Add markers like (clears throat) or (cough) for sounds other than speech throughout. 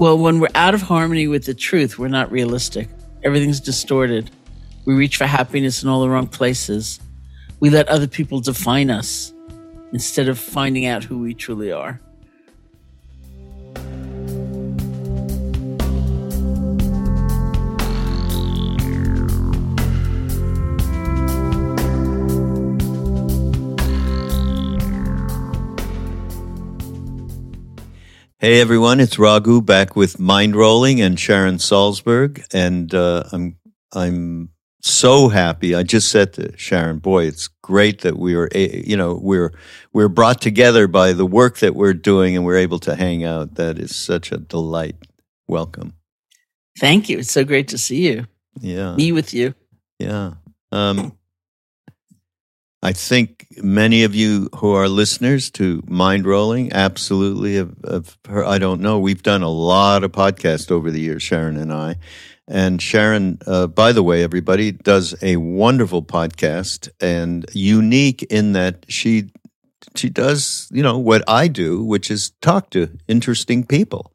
Well, when we're out of harmony with the truth, we're not realistic. Everything's distorted. We reach for happiness in all the wrong places. We let other people define us instead of finding out who we truly are. Hey everyone, it's Raghu back with Mindrolling and Sharon Salzberg, and uh, I'm I'm so happy. I just said to Sharon, "Boy, it's great that we are, you know, we're we're brought together by the work that we're doing, and we're able to hang out. That is such a delight. Welcome. Thank you. It's so great to see you. Yeah, me with you. Yeah. Um, I think many of you who are listeners to Mindrolling absolutely have, have heard, I don't know. We've done a lot of podcasts over the years, Sharon and I. And Sharon, uh, by the way, everybody does a wonderful podcast and unique in that she she does you know what I do, which is talk to interesting people,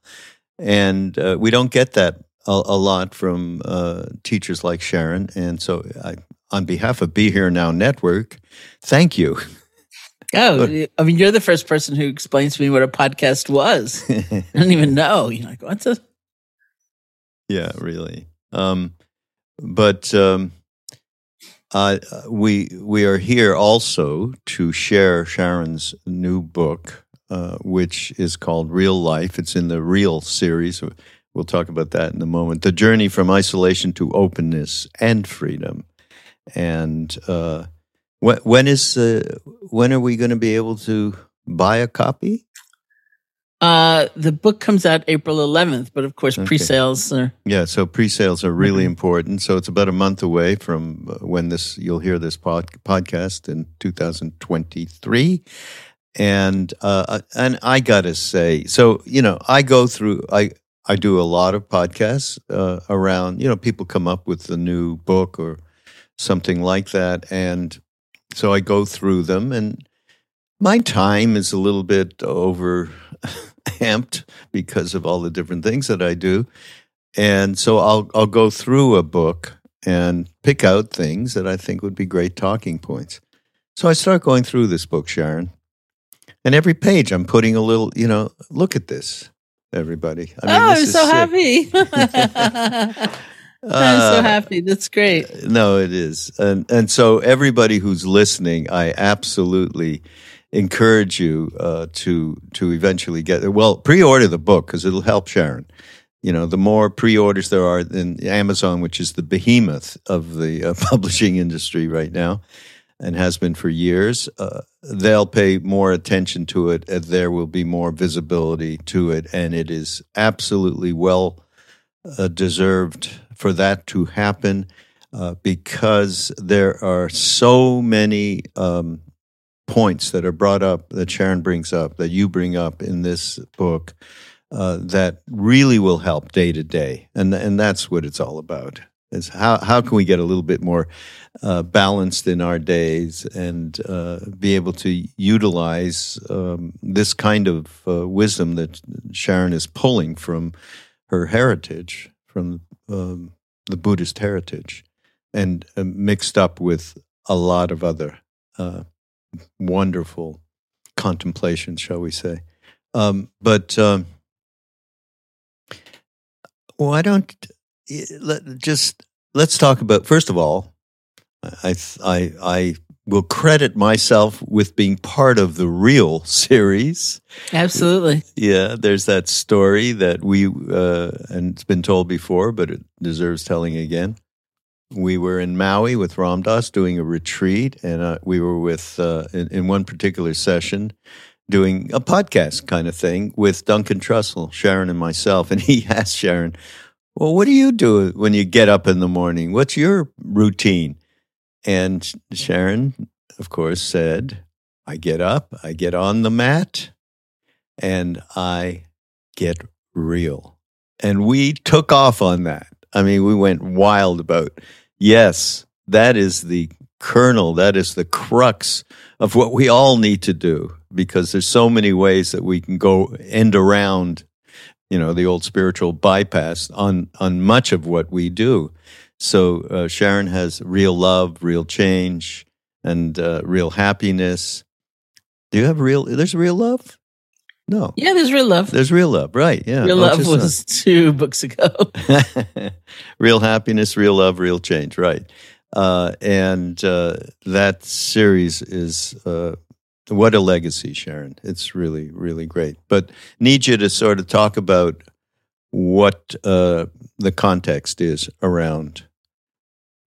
and uh, we don't get that a, a lot from uh, teachers like Sharon. And so I on behalf of Be Here Now Network, thank you. (laughs) Oh, I mean, you're the first person who explains to me what a podcast was. (laughs) I don't even know. You're like, what's a? Yeah, really. Um, but um, uh, we we are here also to share Sharon's new book, uh, which is called Real Life. It's in the Real series. We'll talk about that in a moment. The journey from isolation to openness and freedom. And uh, when, when is uh, when are we going to be able to buy a copy? Uh, the book comes out April 11th, but of course, okay. pre-sales are. Yeah, so pre-sales are really mm-hmm. important. So it's about a month away from uh, when this you'll hear this pod, podcast in 2023. And uh, uh, and I gotta say, so you know, I go through. I I do a lot of podcasts uh, around. You know, people come up with a new book or something like that. And so I go through them, and my time is a little bit over (laughs) amped because of all the different things that I do. And so I'll I'll go through a book and pick out things that I think would be great talking points. So I start going through this book, Sharon. And every page I'm putting a little, you know, look at this, everybody. I mean, oh, I'm so happy. (laughs) (laughs) I'm so uh, happy. That's great. No, it is. And and so everybody who's listening, I absolutely encourage you uh, to to eventually get well pre-order the book because it'll help Sharon. You know, the more pre-orders there are in Amazon, which is the behemoth of the uh, (laughs) publishing industry right now, and has been for years, uh, they'll pay more attention to it, and there will be more visibility to it, and it is absolutely well uh, deserved for that to happen uh, because there are so many um, points that are brought up that Sharon brings up, that you bring up in this book, uh, that really will help day to day, and and that's what it's all about. Is how how can we get a little bit more uh, balanced in our days and uh, be able to utilize um, this kind of uh, wisdom that Sharon is pulling from her heritage, from um, the Buddhist heritage and uh, mixed up with a lot of other uh, wonderful contemplations, shall we say. Um, but um, why don't let, just let's talk about first of all, I I I will credit myself with being part of the real (laughs) series. Absolutely. Yeah, there's that story that we, uh, and it's been told before, but it deserves telling again. We were in Maui with Ram Dass doing a retreat, and uh, we were with, uh, in, in, one particular session, doing a podcast kind of thing with Duncan Trussell, Sharon, and myself. And he (laughs) asked Sharon, Well, what do you do when you get up in the morning? What's your routine? And Sharon, of course, said, I get up, I get on the mat, and I get real. And we took off on that. I mean, we went wild about, yes, that is the kernel, that is the crux of what we all need to do because there's so many ways that we can go end around you know, the old spiritual bypass on on much of what we do. So uh, Sharon has real love, real change, and uh, real happiness. Do you have real? There's real love. No. Yeah, there's real love. There's real love, right? Yeah. Real love was (laughs) two books ago. (laughs) real happiness, real love, real change, right? Uh, and uh, that series is uh, what a legacy, Sharon. It's really, really great. But need you to sort of talk about what uh, the context is around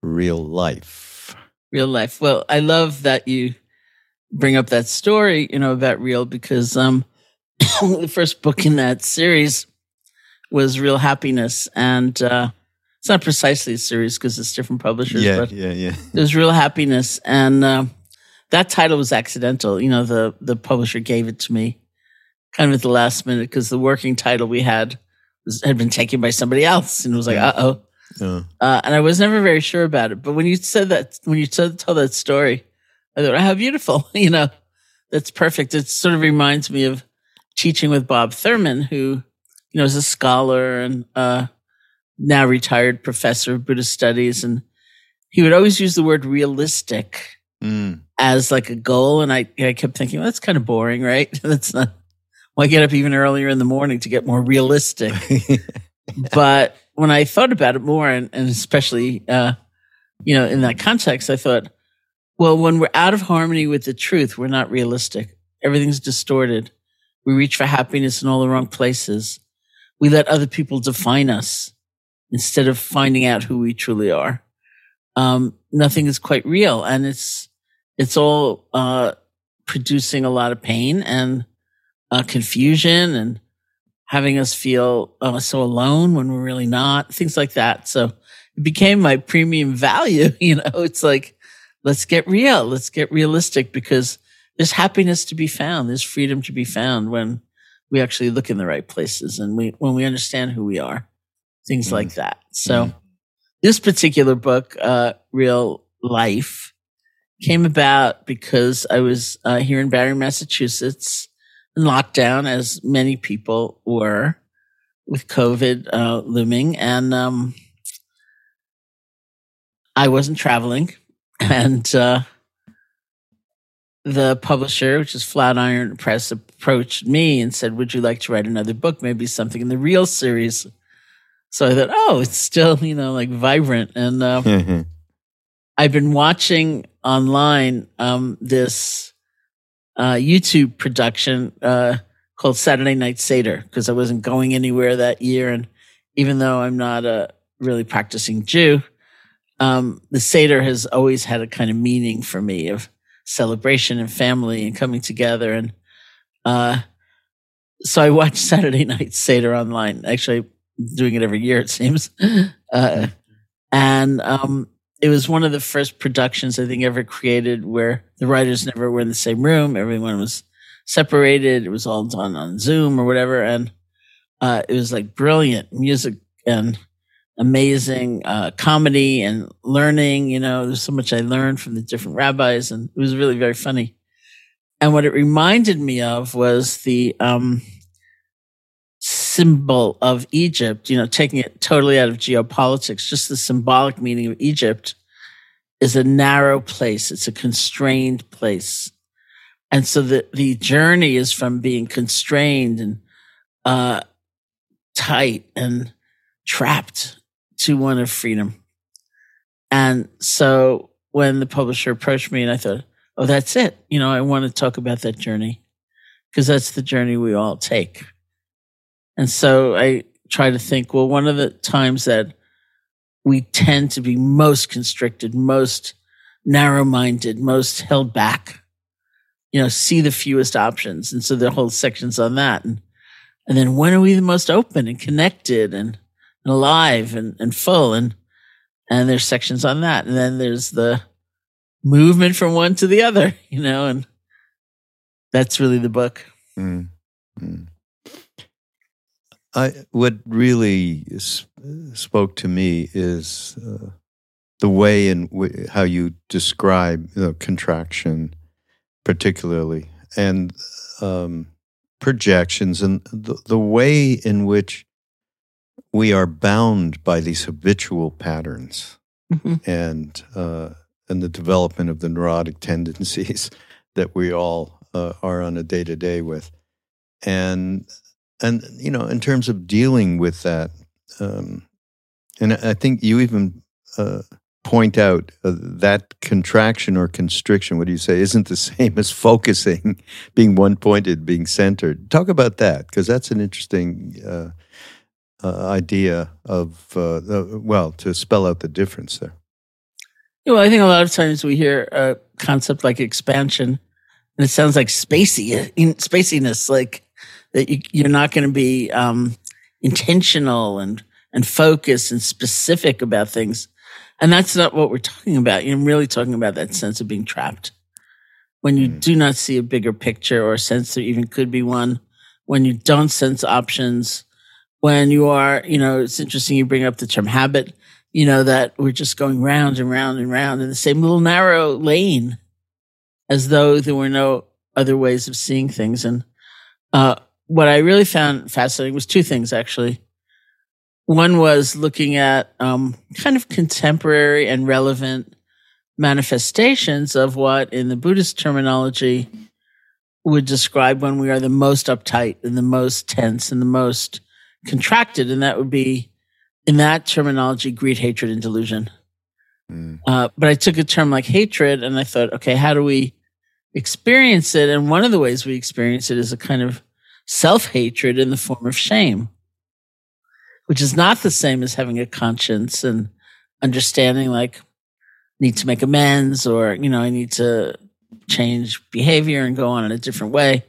real life. Real life. Well, I love that you bring up that story, you know, about real because um, (coughs) the first book in that series was Real Happiness, and uh, it's not precisely a series because it's different publishers. Yeah, but yeah, yeah. There's Real Happiness, and uh, that title was accidental. You know, the the publisher gave it to me kind of at the last minute because the working title we had was, had been taken by somebody else, and it was like, uh oh. Uh, and I was never very sure about it. But when you said that, when you said, tell that story, I thought, how beautiful, (laughs) you know, that's perfect. It sort of reminds me of teaching with Bob Thurman, who, you know, is a scholar and uh, now retired professor of Buddhist studies. And he would always use the word realistic mm. as like a goal. And I, I kept thinking, well, that's kind of boring, right? (laughs) that's not, why get up even earlier in the morning to get more realistic? (laughs) but when I thought about it more, and, and especially, uh, you know, in that context, I thought, well, when we're out of harmony with the truth, we're not realistic. Everything's distorted. We reach for happiness in all the wrong places. We let other people define us instead of finding out who we truly are. Um, nothing is quite real, and it's it's all uh, producing a lot of pain and uh, confusion and having us feel uh, so alone when we're really not, things like that. So it became my premium value. (laughs) You know, it's like, let's get real. Let's get realistic because there's happiness to be found. There's freedom to be found when we actually look in the right places and we, when we understand who we are, things mm. like that. So mm. this particular book, uh, Real Life, came about because I was uh, here in Barre, Massachusetts lockdown, as many people were with COVID uh, looming. And um, I wasn't traveling. And uh, the publisher, which is Flatiron Press, approached me and said, Would you like to write another book? Maybe something in the real series. So I thought, Oh, it's still, you know, like vibrant. And uh, I've been watching online um, this uh, YouTube production uh, called Saturday Night Seder because I wasn't going anywhere that year. And even though I'm not a really practicing Jew, um, the Seder has always had a kind of meaning for me of celebration and family and coming together. And uh, so I watch (laughs) Saturday Night Seder online. Actually, doing it every year, it seems. (laughs) Uh, and um, it was one of the first productions I think ever created where the writers never were in the same room. Everyone was separated. It was all done on Zoom or whatever. And uh, it was like brilliant music and amazing uh, comedy and learning. You know, there's so much I learned from the different rabbis, and it was really very funny. And what it reminded me of was the um, symbol of Egypt, you know, taking it totally out of geopolitics, just the symbolic meaning of Egypt is a narrow place. It's a constrained place. And so the, the journey is from being constrained and, uh, tight and trapped to one of freedom. And so when the publisher approached me and I thought, oh, that's it. You know, I want to talk about that journey because that's the journey we all take. And so I try to think, well, one of the times that we tend to be most constricted, most narrow minded, most held back, you know, see the fewest options. And so the whole section's on that. And, and then when are we the most open and connected and, and alive and, and full? And, and there's sections on that. And then there's the movement from one to the other, (laughs) you know, and that's really the book. Mm. Mm. I what really spoke to me is uh, the way in w- how you describe you know, contraction, particularly, and um, projections and the, the way in which we are bound by these habitual patterns Mhm. and uh, and the development of the neurotic tendencies (laughs) that we all uh, are on a day to day with, and and you know in terms of dealing with that, um, and I think you even uh, point out uh, that contraction or constriction. What do you say? Isn't the (laughs) same as focusing, being one pointed, being centered. Talk about that because that's an interesting. Uh, uh, idea of uh, uh, well to spell out the difference there. Well, I think a lot of times we hear a concept like expansion, and it sounds like spacey, in spaciness, like that you, you're not going to be um, intentional and and focused and specific about things, and that's not what we're talking about. You're really talking about that sense of being trapped when you Mm. do not see a bigger picture or a sense there even could be one. When you don't sense options, when you are, you know, it's interesting you bring up the term habit you know, that we're just going round and round and round in the same little narrow lane as though there were no other ways of seeing things. And uh, what I really found fascinating was two things, actually. One was looking at um, kind of contemporary and relevant manifestations of what, in the Buddhist terminology, would describe when we are the most uptight and the most tense and the most contracted. And that would be in that terminology, greed, hatred, and delusion. Mm. Uh, but I took a term like hatred and I thought, okay, how do we experience it? And one of the ways we experience it is a kind of self hatred in the form of shame, which is not the same as having a conscience and understanding like, need to make amends or, you know, I need to change behavior and go on in a different way.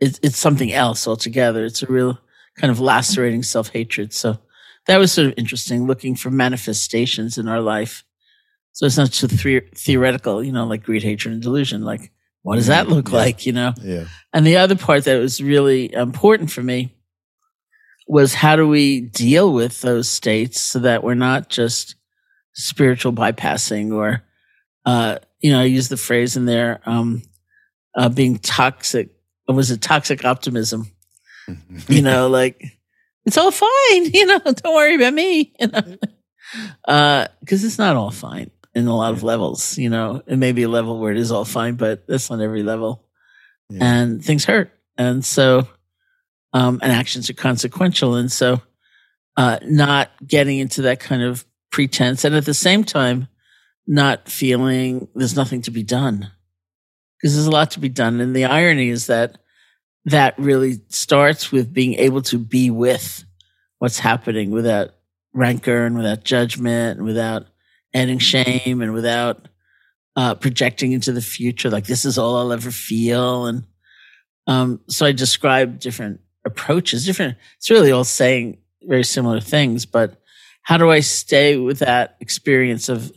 It's, it's something else altogether. It's a real kind of lacerating self hatred. So, that was sort of interesting looking for manifestations in our life. So it's not the- theoretical, you know, like greed, hatred, and delusion. Like, what does that look Yeah. like, you know? Yeah. And the other part that was really important for me was how do we deal with those states so that we're not just spiritual bypassing or, uh, you know, I use the phrase in there, um, uh, being toxic. Or was it toxic optimism? (laughs) you know, like it's all fine, (laughs) you know, don't worry about me, you know, uh, cause it's not all fine in a lot of levels, you know, it may be a level where it is all fine, but that's not every level Yeah. and things hurt. And so, um, and actions are consequential. And so, uh, not getting into that kind of pretense and at the same time, not feeling there's nothing to be done because there's a lot to be done. And the irony is that that really starts with being able to be with what's happening without rancor and without judgment and without adding shame and without uh, projecting into the future like this is all I'll ever feel. And um, so I describe different approaches different it's really all saying very similar things but how do I stay with that experience of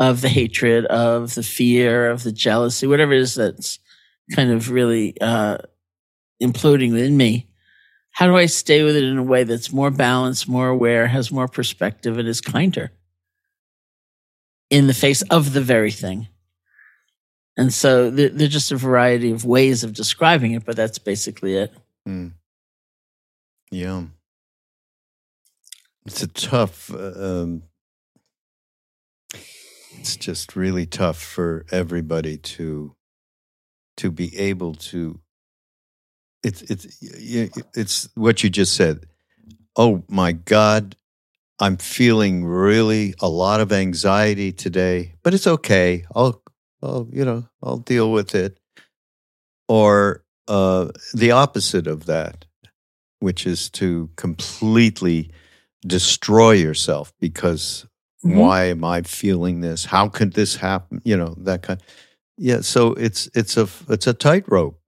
of the hatred of the fear of the jealousy whatever it is that's kind of really uh, imploding within me. How do I stay with it in a way that's more balanced, more aware, has more perspective, and is kinder in the face of the very thing? And so there, there's just a variety of ways of describing it, but that's basically it. Mm. Yeah. It's a tough, uh, um, it's just really tough for everybody to, to be able to, it's, it's, it's what you just said. Oh my God, I'm feeling really a lot of anxiety today, but it's okay. I'll, I'll, you know, I'll deal with it. Or uh, the opposite of that, which is to completely destroy yourself because Mhm. why am I feeling this? How could this happen? You know that kind. Yeah, so it's it's a it's a tightrope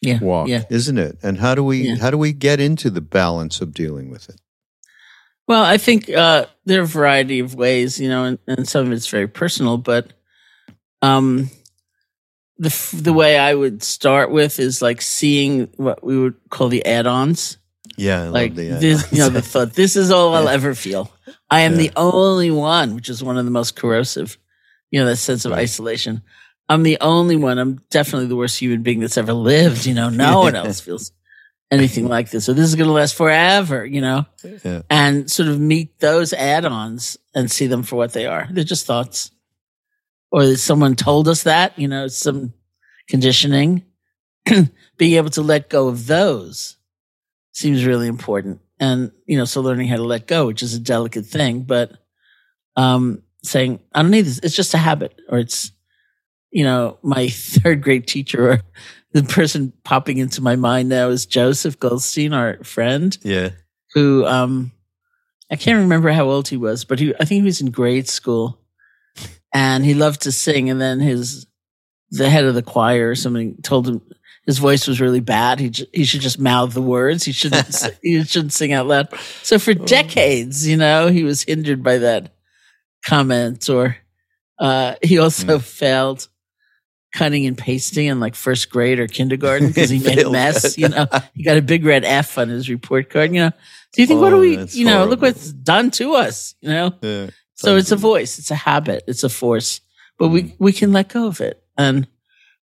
Yeah. walk, Yeah. isn't it? And how do we Yeah. how do we get into the balance of dealing with it? Well, I think uh, there are a variety of ways, you know, and, and some of it's very personal, but um, the f- the way I would start with is like seeing what we would call the add-ons. Yeah, I like this, you know, the thought, this is all I'll ever feel. I am Yeah. the only one, which is one of the most corrosive, you know, that sense of Right. isolation. I'm the only one. I'm definitely the worst human being that's ever lived. You know, no one (laughs) else feels anything like this. So this is going to last forever, you know, Yeah. and sort of meet those add-ons and see them for what they are. They're just thoughts, or someone told us that, you know, some conditioning. (clears throat) Being able to let go of those seems really important, and you know, so learning how to let go, which is a delicate thing, but um, saying I don't need this. It's just a habit, or it's you know, my (laughs) third grade teacher or the person popping into my mind now is Joseph Goldstein, our friend, Yeah. who um I can't remember how old he was, but he I think he was in grade school and he loved to sing and then his the head of the choir or something told him his voice was really bad. He j- he should just mouth the words. He shouldn't (laughs) he shouldn't sing out loud. So for decades, you know, he was hindered by that comment or uh he also failed cutting and pasting in like first grade or kindergarten because he (laughs) made a mess. You know, he got a big red F on his report card. You know, do you think what do Oh, we? You know, look what's done to us. You know, Yeah. so it's a voice, it's a habit, it's a force, but Mm. we we can let go of it, and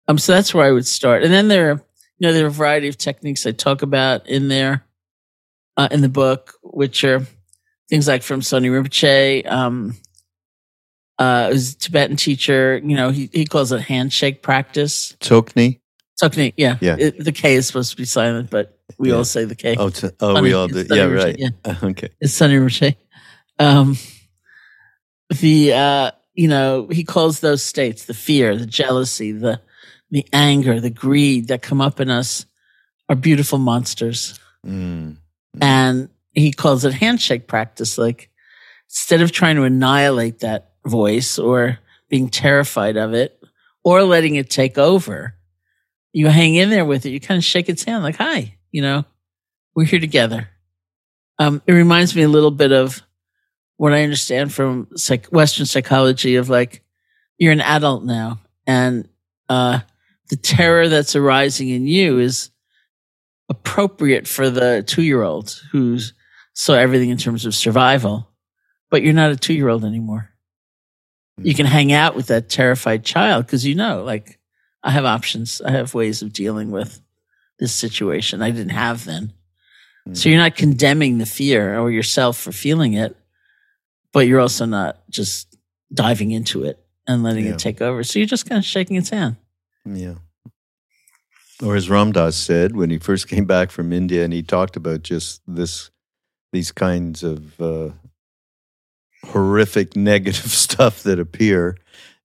um, so that's where I would start. And then there, are, you know, there are a variety of techniques I talk about in there, uh, in the book, which are things like from Tsoknyi Rinpoche. Um, uh, who's a Tibetan teacher. You know, he he calls it handshake practice. Tokni. Tukni, yeah. Yeah. It- the K is supposed to be silent, but we Yeah. all say the K. Oh, t- oh, we all do. Yeah, right. Yeah, (laughs) Okay. it's Tsoknyi Rinpoche. Um, the uh, you know, he calls those states the fear, the jealousy, the the anger, the greed that come up in us are beautiful monsters. Mm. And he calls it handshake practice. Like instead of trying to annihilate that voice or being terrified of it or letting it take over, you hang in there with it. You kind of shake its hand like, hi, you know, we're here together. Um, it reminds me a little bit of what I understand from psych- Western psychology of like, you're an adult now and, uh, the terror that's arising in you is appropriate for the two year old who saw everything in terms of survival, but you're not a two year old anymore. You can hang out with that terrified child because you know, like, I have options. I have ways of dealing with this situation I didn't have then. So you're not condemning the fear or yourself for feeling it, but you're also not just diving into it and letting Yeah. it take over. So you're just kind of shaking its hand. Yeah. Or as Ram Dass said when he first (laughs) came back from India, and he talked about just this, these kinds of uh, horrific (laughs) negative stuff that appear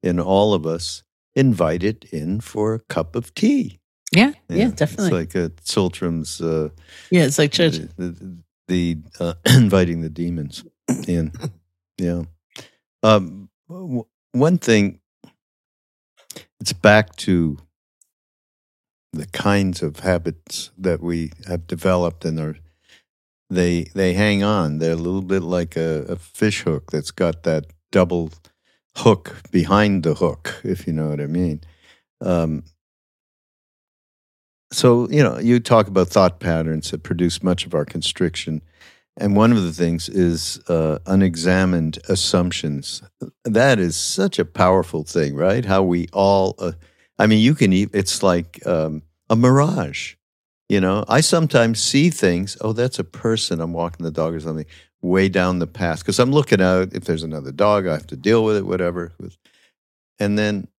in all of us. Invite it in for a cup of tea. Yeah, yeah, definitely. It's like uh, Sultram's uh, yeah, it's like church. the, the, the uh, (clears throat) inviting the demons in. Yeah. Um, w- one thing, it's back to the kinds of habits that we have developed and are they they hang on. They're a little bit like a, a fish hook that's got that double hook behind the hook, if you know what I mean. Um, so, you know, you talk about thought patterns that produce much of our constriction. And one of the things is uh, unexamined assumptions. That is such a powerful thing, right? How we all, uh, I mean, you can, it's like um, a mirage. You know, I sometimes see things, oh, that's a person. I'm walking the dog or something way down the path because I'm looking out. If there's another dog, I have to deal with it, whatever. And then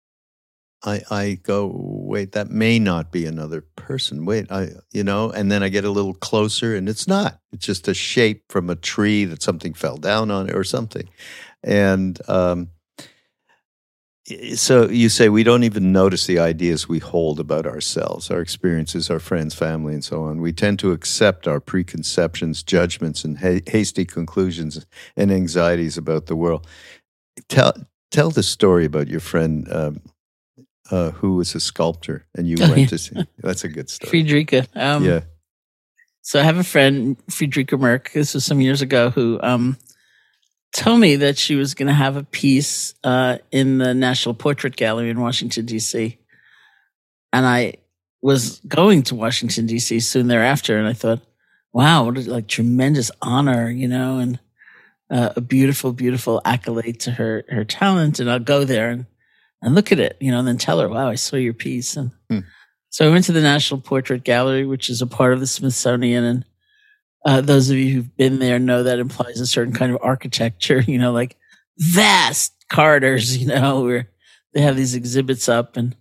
I I go, wait, that may not be another person. Wait, I you know, and then I get a little closer and it's not. It's just a shape from a tree that something fell down on or something. And um so you say we don't even notice the ideas we hold about ourselves, our experiences, our friends, family, and so on. We tend to accept our preconceptions, judgments, and ha- hasty conclusions and anxieties about the world. Tell tell the story about your friend um, uh, who was a sculptor, and you Oh, went yeah. to see. That's a good (laughs) story. Friedrika. Um, yeah, So I have a friend, Friedrika Merck, this was some years ago, who um, told me that she was going to have a piece uh, in the National Portrait Gallery in Washington, D.C. And I was going to Washington, D.C. soon thereafter. And I thought, wow, what a like, tremendous honor, you know, and uh, a beautiful, beautiful accolade to her, her talent. And I'll go there and, and look at it, you know, and then tell her, wow, I saw your piece. And Hmm. So I went to the National Portrait Gallery, which is a part of the Smithsonian. And uh, those of you who've been there know that implies a certain kind of architecture, (laughs) you know, like vast corridors, you know, where they have these exhibits up. And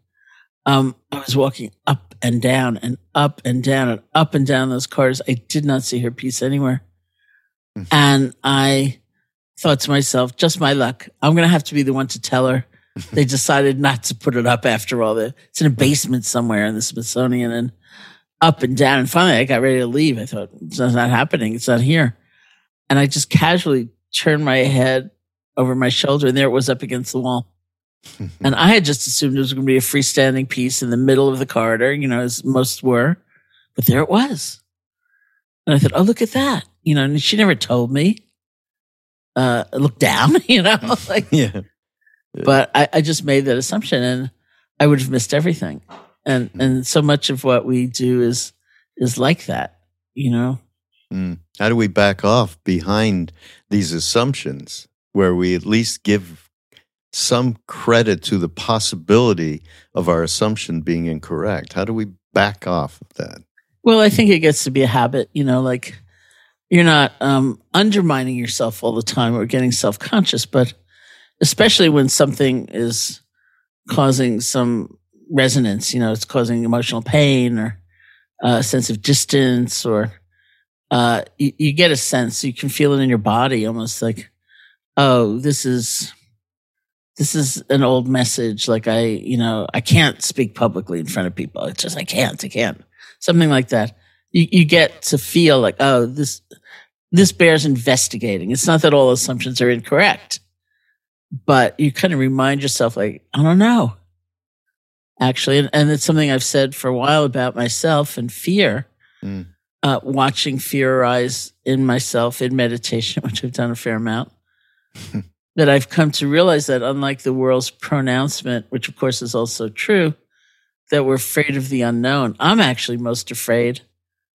um, I was walking up and down and up and down and up and down those corridors. I did not see her piece anywhere. Mm-hmm. And I thought to myself, just my luck. I'm going to have to be the one to tell her. (laughs) they decided not to put it up after all. It's in a basement somewhere in the Smithsonian and up and down. And finally, I got ready to leave. I thought, it's not happening. It's not here. And I just casually turned my head over my shoulder, and there it was up against the wall. (laughs) and I had just assumed it was going to be a freestanding piece in the middle of the corridor, you know, as most were. But there it was. And I thought, oh, look at that. You know, and she never told me. Uh, look down, (laughs) you know, (laughs) like, yeah. But I, I just made that assumption and I would have missed everything. And, mm. and so much of what we do is, is like that, you know? Mm. How do we back off behind these assumptions where we at least give some credit to the possibility of our assumption being incorrect? How do we back off of that? Well, I think it gets to be a habit, you know, like you're not um, undermining yourself all the time or getting self conscious, but especially when something is causing some resonance, you know, it's causing emotional pain or a sense of distance or uh, you, you get a sense, you can feel it in your body almost like, oh, this is this is an old message. Like I, you know, I can't speak publicly in front of people. It's just I can't, I can't. Something like that. You, you get to feel like, oh, this this bears investigating. It's not that all assumptions are incorrect, but you kind of remind yourself, like, I don't know, actually, and, and it's something I've said for a while about myself and fear. Mm. Uh, watching fear arise in myself in meditation, (laughs) which I've done a fair amount. (laughs) that I've come to realize that unlike the world's pronouncement, which of course is also true, that we're afraid of the unknown. I'm actually most afraid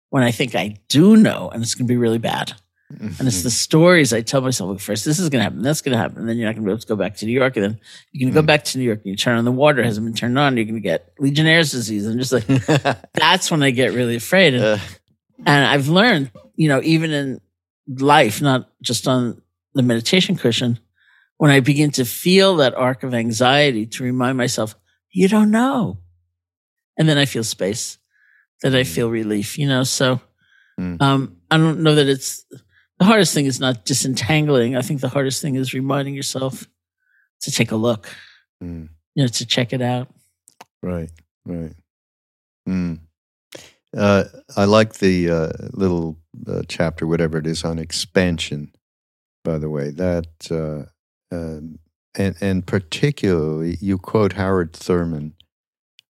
when I think I do know and it's going to be really bad. Mm-hmm. And it's the stories I tell myself, look, first, this is going to happen, that's going to happen. And then you're not going to be able to go back to New York. And then you're going to mm-hmm. go back to New York and you turn on the water, hasn't been turned on. You're going to get Legionnaire's disease. And just like, (laughs) that's when I get really afraid. And, uh. and I've learned, you know, even in life, not just on the meditation cushion, when I begin to feel that arc of anxiety to remind myself, you don't know. And then I feel space, that I mm. feel relief, you know? So, mm. um, I don't know that it's the hardest thing is not disentangling. I think the hardest thing is reminding yourself to take a look, mm. you know, to check it out. Right, right. Mm. Uh, I like the uh, little uh, chapter, whatever it is, on expansion. By the way, that uh, um, and, and particularly, you quote Howard Thurman,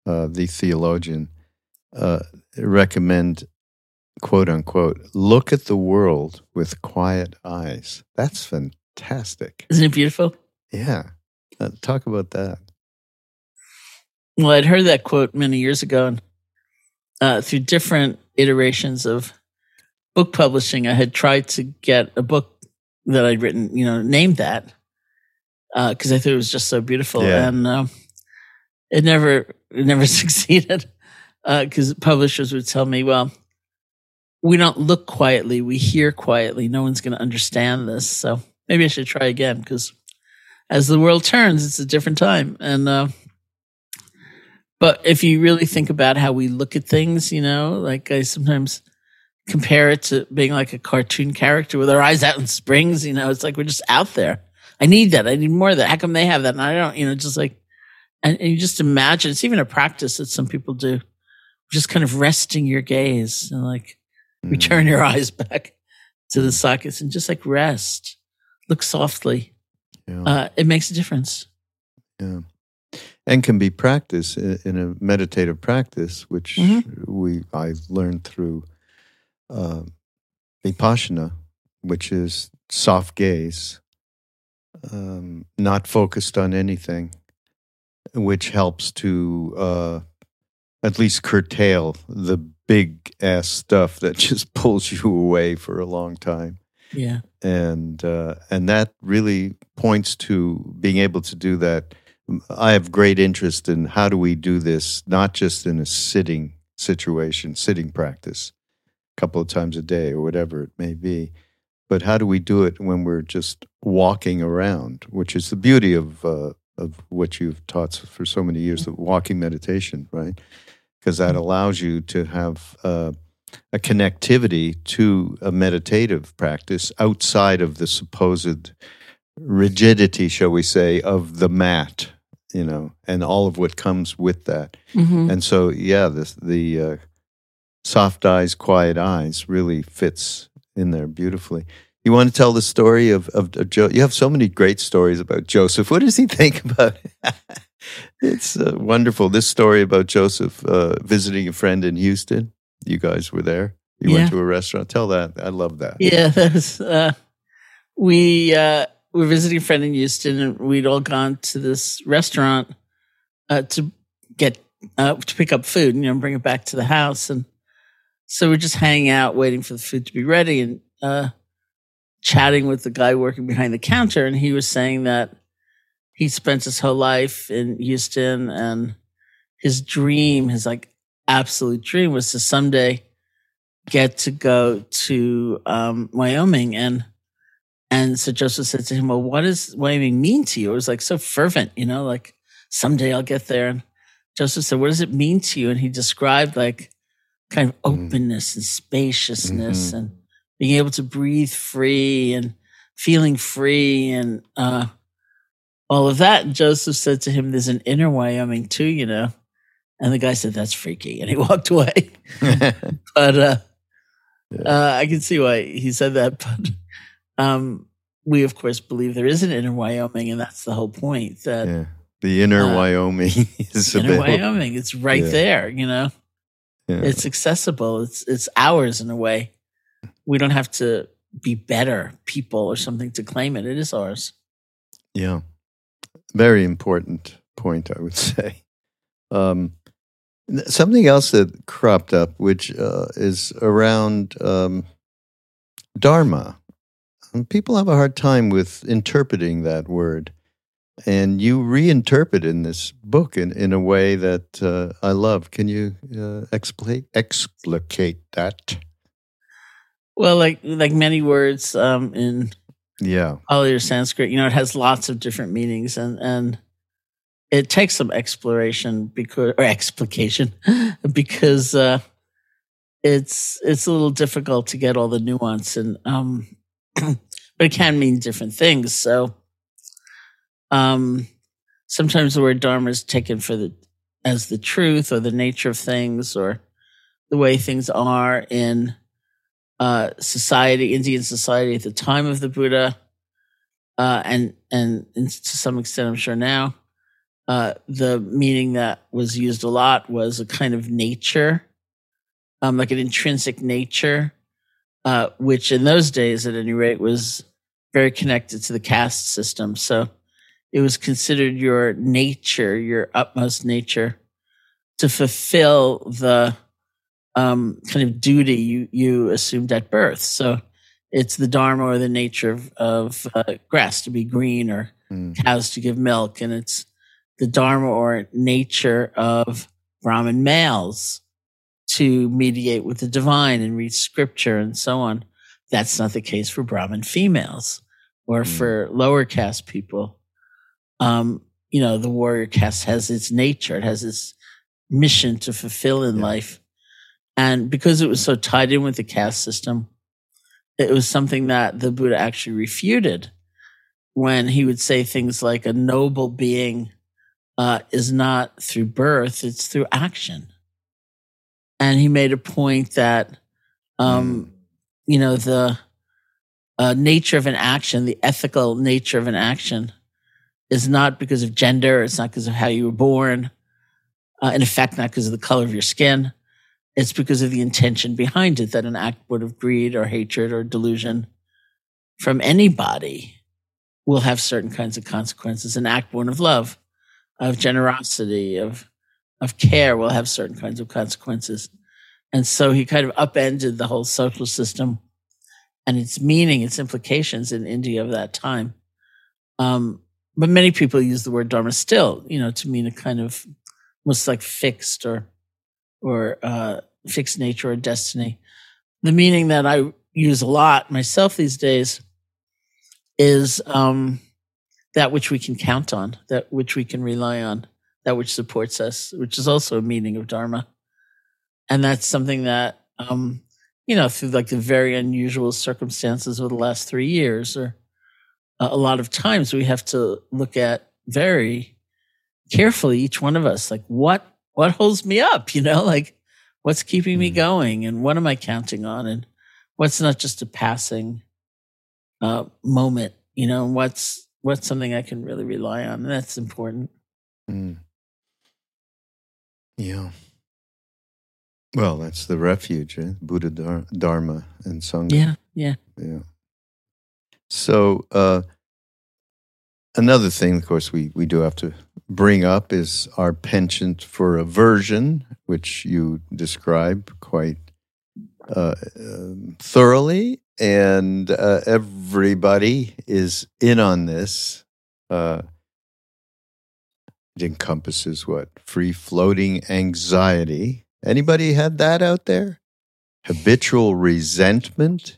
uh, the theologian, uh, recommend, quote unquote, look at the world with quiet eyes. That's fantastic. Isn't it beautiful? Yeah. Uh, talk about that. Well, I'd heard that quote many years ago, and uh, through different iterations of book publishing, I had tried to get a book that I'd written, you know, named that because uh, I thought it was just so beautiful, yeah. and uh, it never it never (laughs) succeeded because uh, publishers would tell me, "Well, we don't look quietly; we hear quietly. No one's going to understand this, so maybe I should try again." Because as the world turns, it's a different time, and uh, but if you really think about how we look at things, you know, like I sometimes compare it to being like a cartoon character with our eyes out in springs. You know, it's like we're just out there I need that. I need more of that. How come they have that? And I don't, you know, just like, and, and you just imagine it's even a practice that some people do, just kind of resting your gaze and like. Return your (laughs) eyes back to the sockets and just like rest, look softly. Yeah. Uh, it makes a difference. Yeah. And can be practiced in a meditative practice, which mm-hmm. we I learned through uh, vipassana, which is soft gaze, um, not focused on anything, which helps to uh, at least curtail the big ass stuff that (laughs) just pulls you away for a long time. Yeah, and uh, and that really points to being able to do that I have great interest in how do we do this, not just in a sitting situation, sitting practice, a couple of times a day or whatever it may be, but how do we do it when we're just walking around, which is the beauty of uh, of what you've taught for so many years, the walking meditation, right? Because that allows you to have uh, a connectivity to a meditative practice outside of the supposed rigidity, shall we say, of the mat, you know, and all of what comes with that. Mm-hmm. And so, yeah, this, the uh, soft eyes, quiet eyes really fits in there beautifully. You want to tell the story of, of, of Joe? You have so many great stories about Joseph. What does he (laughs) think about it? It's uh, wonderful. This story about Joseph uh, visiting a friend in Houston. You guys were there. You Yeah. went to a restaurant. Tell that. I love that. Yeah, (laughs) that's, uh, we uh, were visiting a friend in Houston, and we'd all gone to this restaurant uh, to get uh, to pick up food, and, you know, bring it back to the house, and so we're just hanging out, waiting for the food to be ready, and uh, chatting with the guy working behind the counter, and he was saying that he spent his whole life in Houston, and his dream, his like absolute dream, was to someday get to go to um, Wyoming and and so Joseph said to him, Well, what does Wyoming mean to you? It was like so fervent, you know, like someday I'll get there. And Joseph said, What does it mean to you? And he described like kind of Mm. openness and spaciousness Mhm. and being able to breathe free and feeling free and uh all of that. And Joseph said to him, There's an inner Wyoming too, you know. And the guy said, That's freaky. And he (laughs) walked away (laughs) but uh, Yeah. uh, I can see why he said that. But um, we, of course, believe there is an inner Wyoming, and that's the whole point. That yeah. The inner Uh, Wyoming (laughs) is inner available. Wyoming, it's right Yeah. there. You know, it's accessible. It's it's ours in a way. We don't have to be better people or something to claim it. It is ours. Yeah. Very important point, I would (laughs) say. Um, something else that cropped up, which uh, is around um, Dharma. And People have a hard time with interpreting that word. And you reinterpret in this book in, in a way that uh, I love. Can you uh, explicate, explicate that? Well, like like many words um, in Yeah. Pali or Sanskrit, you know, it has lots of different meanings and, and it takes some exploration because, or explication (laughs) because, uh, it's, it's a little difficult to get all the nuance and, um, (clears throat) but it can mean different things. So, um, sometimes the word dharma is taken for the, as the truth or the nature of things or the way things are in, uh, society, Indian society at the time of the Buddha uh, and and to some extent, I'm sure now, uh, the meaning that was used a lot was a kind of nature, um, like an intrinsic nature, uh, which in those days, at any rate, was very connected to the caste system. So it was considered your nature, your utmost nature, to fulfill the um, kind of duty you you assumed at birth. So it's the dharma or the nature of, of uh, grass to be green or Mm. cows to give milk, and it's the dharma or nature of Brahmin males to mediate with the divine and read scripture and so on. That's not the case for Brahmin females or Mm. for lower caste people. Um, you know, the warrior caste has its nature, it has its mission to fulfill in Yeah. life. And because it was so tied in with the caste system, it was something that the Buddha actually refuted when he would say things like a noble being uh, is not through birth, it's through action. And he made a point that, um, you know, the uh, nature of an action, the ethical nature of an action, is not because of gender, it's not because of how you were born, uh, in effect, not because of the color of your skin. It's because of the intention behind it that an act born of greed or hatred or delusion from anybody will have certain kinds of consequences. An act born of love, of generosity, of of care will have certain kinds of consequences. And so he kind of upended the whole social system and its meaning, its implications in India of that time. Um, but many people use the word dharma still, you know, to mean a kind of almost like fixed or or uh, fixed nature or destiny. The meaning that I use a lot myself these days is um, that which we can count on, that which we can rely on, that which supports us, which is also a meaning of dharma, and that's something that um, you know through like the very unusual circumstances of the last three years or a lot of times we have to look at very carefully each one of us like what what holds me up you know like what's keeping me mm. going and what am i counting on and what's not just a passing uh, moment you know what's what's something i can really rely on and that's important mm. yeah well that's the refuge eh? buddha dharma and sangha yeah yeah yeah so, uh, another thing, of course, we, we do have to bring up is our penchant for aversion, which you describe quite uh, uh, thoroughly. And uh, everybody is in on this. Uh, it encompasses what? Free floating anxiety. Anybody had that out there? Habitual resentment?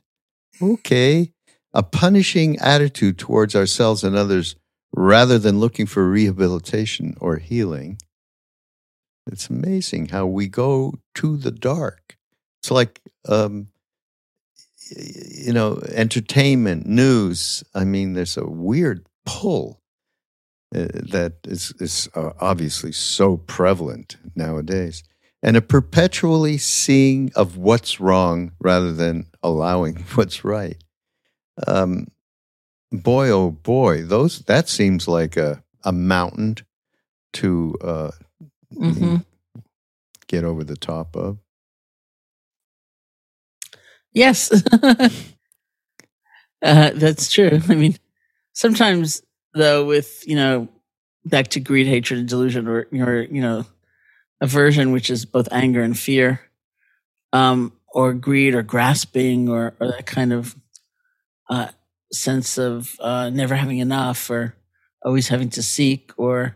Okay a punishing attitude towards ourselves and others rather than looking for rehabilitation or healing. It's amazing how we go to the dark. It's like, um, you know, entertainment, news. I mean, there's a weird pull uh, that is, is uh, obviously so prevalent nowadays. And a perpetually seeing of what's wrong rather than allowing (laughs) what's right um, boy, oh boy, those that seems like a a mountain to uh, mm-hmm. get over the top of. Yes, (laughs) uh, that's true. I mean, sometimes though, with you know, back to greed, hatred, and delusion, or or you know, aversion, which is both anger and fear, um, or greed, or grasping, or, or that kind of uh, sense of uh, never having enough or always having to seek, or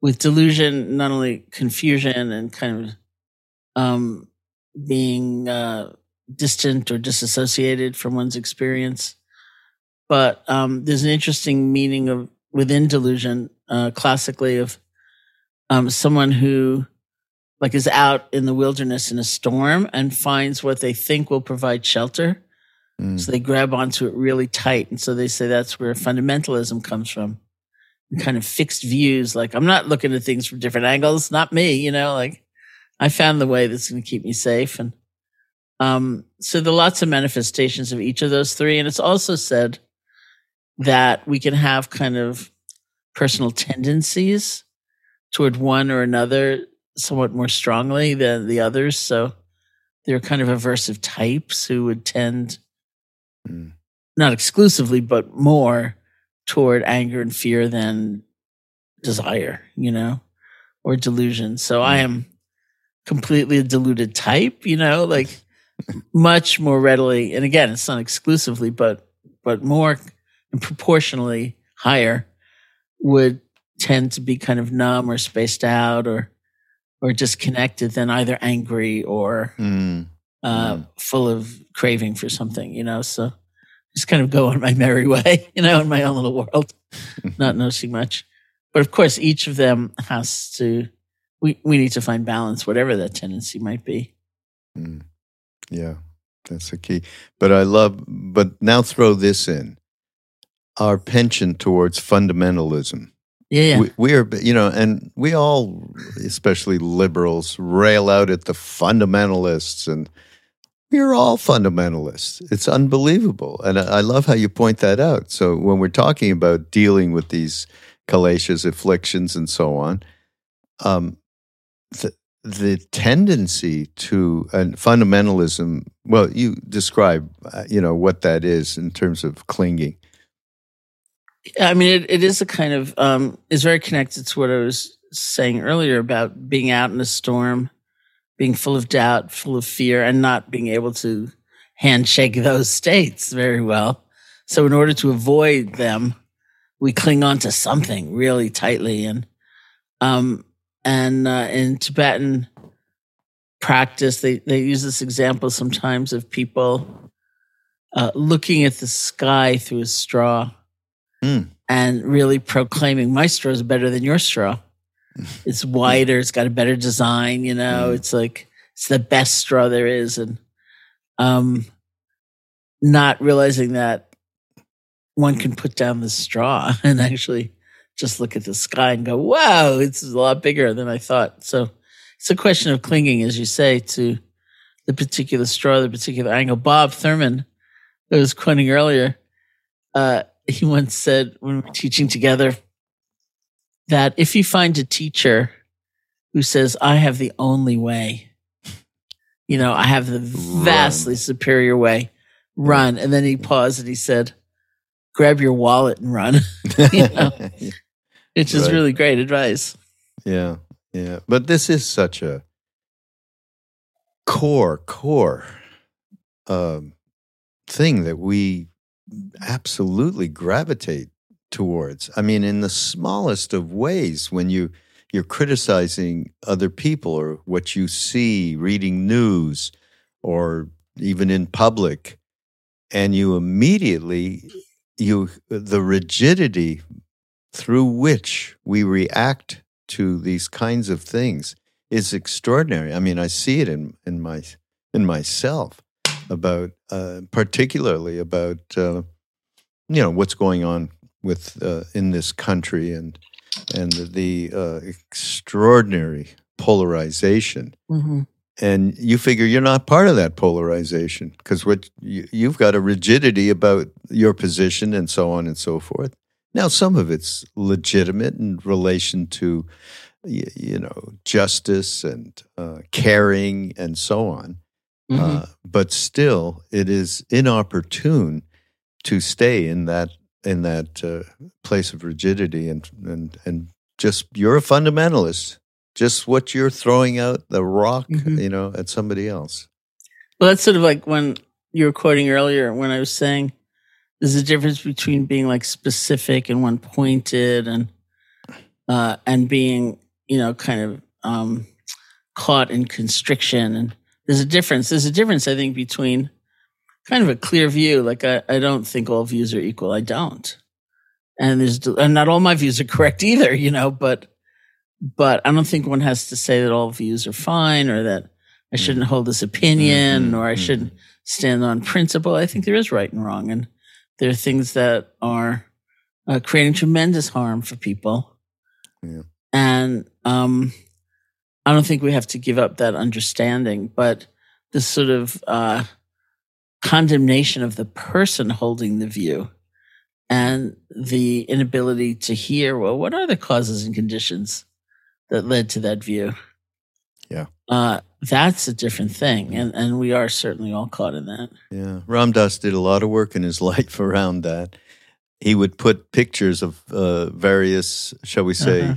with delusion, not only confusion and kind of um, being uh, distant or disassociated from one's experience. But um, there's an interesting meaning of within delusion, uh, classically, of um, someone who like is out in the wilderness in a storm and finds what they think will provide shelter Mm. So they grab onto it really tight. And so they say that's where fundamentalism comes from. Kind of fixed views. Like, I'm not looking at things from different angles. Not me, you know, like I found the way that's going to keep me safe. And, um, so there are lots of manifestations of each of those three. And it's also said that we can have kind of personal tendencies toward one or another somewhat more strongly than the others. So there are kind of aversive types who would tend mm. not exclusively, but more toward anger and fear than desire, you know, or delusion. So mm. I am completely a deluded type, you know, like much more readily. And again, it's not exclusively, but, but more and proportionally higher would tend to be kind of numb or spaced out or, or disconnected than either angry or mm uh, mm. full of craving for something, you know. So just kind of go on my (laughs) merry way, you know, in my own little world, not noticing much. But of course, each of them has to. We we need to find balance, whatever that tendency might be. Mm. Yeah, that's the key. But I love. But now throw this in: our penchant towards fundamentalism. Yeah, we, we, are, you know, and we all, especially liberals, rail out at the fundamentalists and we're all fundamentalists. It's unbelievable. And I love how you point that out. So when we're talking about dealing with these kleshas, afflictions, and so on, um, the, the tendency to and fundamentalism, well, you describe, uh, you know, what that is in terms of clinging. I mean, it, it is a kind of, um, is very connected to what I was saying earlier about being out in a storm being full of doubt, full of fear, and not being able to handshake those states very well. So, in order to avoid them, we cling on to something really tightly. And, um, and, uh, in Tibetan practice, they, they use this example sometimes of people, uh, looking at the sky through a straw Mm. and really proclaiming my straw is better than your straw. It's (laughs) wider, it's got a better design, you know, Mm. it's like it's the best straw there is. And um not realizing that one can put down the straw (laughs) and actually just look at the sky and go, wow, it's a lot bigger than I thought. So it's a question of clinging, as you say, to the particular straw, the particular angle. Bob Thurman, I was quoting earlier, uh, he once said when we were teaching together that if you find a teacher who says, I have the only way, you know, I have the vastly superior way, run. And then he paused and he said, grab your wallet and run, (laughs) You know? (laughs) which is Right. really great advice. Yeah, yeah. But this is such a core, core um, thing that we absolutely gravitate towards. I mean, in the smallest of ways, when you you're criticizing other people or what you see, reading news, or even in public, and you immediately you the rigidity through which we react to these kinds of things is extraordinary. I mean, I see it in in my in myself about uh, particularly about uh, you know what's going on with uh, in this country and and the uh, extraordinary polarization. Mm-hmm. And you figure you're not part of that polarization because what you, you've got a rigidity about your position and so on and so forth. Now, some of it's legitimate in relation to, you, know, justice and uh, caring and so on. Mm-hmm. Uh, but still, it is inopportune to stay in that in that uh, place of rigidity and and and just you're a fundamentalist. Just what you're throwing out the rock, Mhm. you know, at somebody else. Well, that's sort of like when you were quoting earlier when I was saying there's a difference between being like specific and one pointed and uh, and being you know kind of um, caught in constriction and there's a difference. There's a difference I think between kind of a clear view. Like I, I don't think all views are equal. I don't, and there's and not all my views are correct either. You know, but but I don't think one has to say that all views are fine or that I shouldn't hold this opinion Mhm, or I mhm. shouldn't stand on principle. I think there is right and wrong, and there are things that are uh, creating tremendous harm for people. Yeah. And um, I don't think we have to give up that understanding, but this sort of uh, condemnation of the person holding the view and the inability to hear, well, what are the causes and conditions that led to that view? Yeah. Uh, that's a different thing. And, and we are certainly all caught in that. Yeah, Ram Dass did a lot of work in his (laughs) life around that. He would put pictures of uh, various, shall we say, Uh-huh.